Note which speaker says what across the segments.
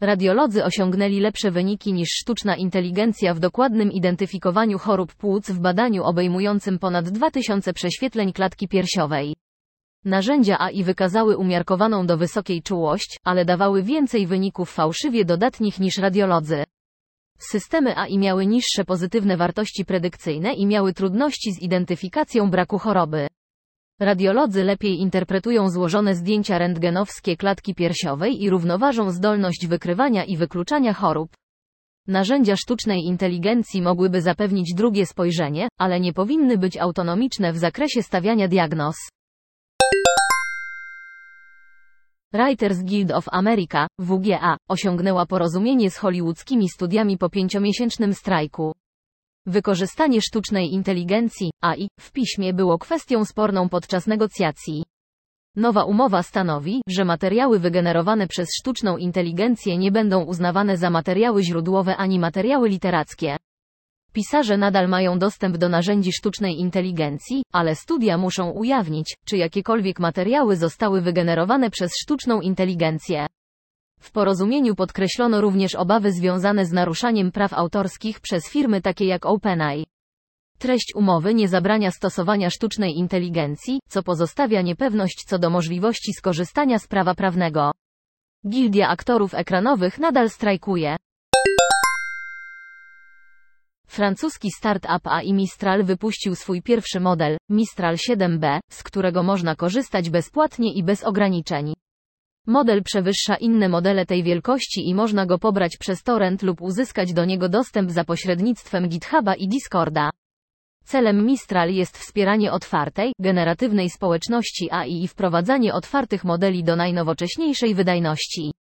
Speaker 1: Radiolodzy osiągnęli lepsze wyniki niż sztuczna inteligencja w dokładnym identyfikowaniu chorób płuc w badaniu obejmującym ponad 2000 prześwietleń klatki piersiowej. Narzędzia AI wykazały umiarkowaną do wysokiej czułość, ale dawały więcej wyników fałszywie dodatnich niż radiolodzy. Systemy AI miały niższe pozytywne wartości predykcyjne i miały trudności z identyfikacją braku choroby. Radiolodzy lepiej interpretują złożone zdjęcia rentgenowskie klatki piersiowej i równoważą zdolność wykrywania i wykluczania chorób. Narzędzia sztucznej inteligencji mogłyby zapewnić drugie spojrzenie, ale nie powinny być autonomiczne w zakresie stawiania diagnoz. Writers Guild of America, WGA, osiągnęła porozumienie z hollywoodzkimi studiami po pięciomiesięcznym strajku. Wykorzystanie sztucznej inteligencji, AI, w piśmie było kwestią sporną podczas negocjacji. Nowa umowa stanowi, że materiały wygenerowane przez sztuczną inteligencję nie będą uznawane za materiały źródłowe ani materiały literackie. Pisarze nadal mają dostęp do narzędzi sztucznej inteligencji, ale studia muszą ujawnić, czy jakiekolwiek materiały zostały wygenerowane przez sztuczną inteligencję. W porozumieniu podkreślono również obawy związane z naruszaniem praw autorskich przez firmy takie jak OpenAI. Treść umowy nie zabrania stosowania sztucznej inteligencji, co pozostawia niepewność co do możliwości skorzystania z prawa prawnego. Gildia aktorów ekranowych nadal strajkuje. Francuski startup AI Mistral wypuścił swój pierwszy model, Mistral 7B, z którego można korzystać bezpłatnie i bez ograniczeń. Model przewyższa inne modele tej wielkości i można go pobrać przez torrent lub uzyskać do niego dostęp za pośrednictwem GitHuba i Discorda. Celem Mistral jest wspieranie otwartej, generatywnej społeczności AI i wprowadzanie otwartych modeli do najnowocześniejszej wydajności.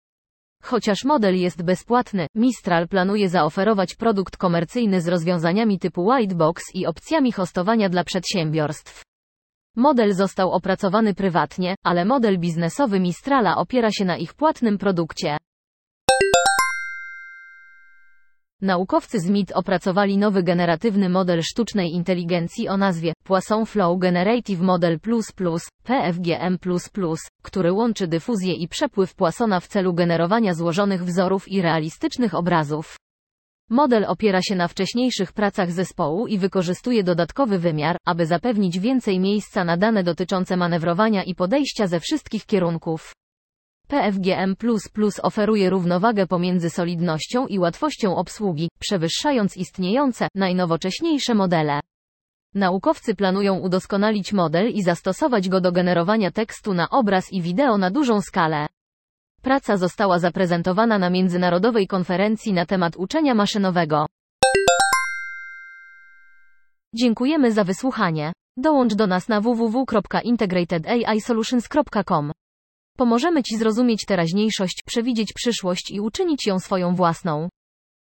Speaker 1: Chociaż model jest bezpłatny, Mistral planuje zaoferować produkt komercyjny z rozwiązaniami typu Whitebox i opcjami hostowania dla przedsiębiorstw. Model został opracowany prywatnie, ale model biznesowy Mistrala opiera się na ich płatnym produkcie. Naukowcy z MIT opracowali nowy generatywny model sztucznej inteligencji o nazwie Poisson Flow Generative Model PFGM++, który łączy dyfuzję i przepływ Poissona w celu generowania złożonych wzorów i realistycznych obrazów. Model opiera się na wcześniejszych pracach zespołu i wykorzystuje dodatkowy wymiar, aby zapewnić więcej miejsca na dane dotyczące manewrowania i podejścia ze wszystkich kierunków. PFGM++ oferuje równowagę pomiędzy solidnością i łatwością obsługi, przewyższając istniejące, najnowocześniejsze modele. Naukowcy planują udoskonalić model i zastosować go do generowania tekstu na obraz i wideo na dużą skalę. Praca została zaprezentowana na międzynarodowej konferencji na temat uczenia maszynowego. Dziękujemy za wysłuchanie. Dołącz do nas na www.integratedAIsolutions.com. Pomożemy Ci zrozumieć teraźniejszość, przewidzieć przyszłość i uczynić ją swoją własną.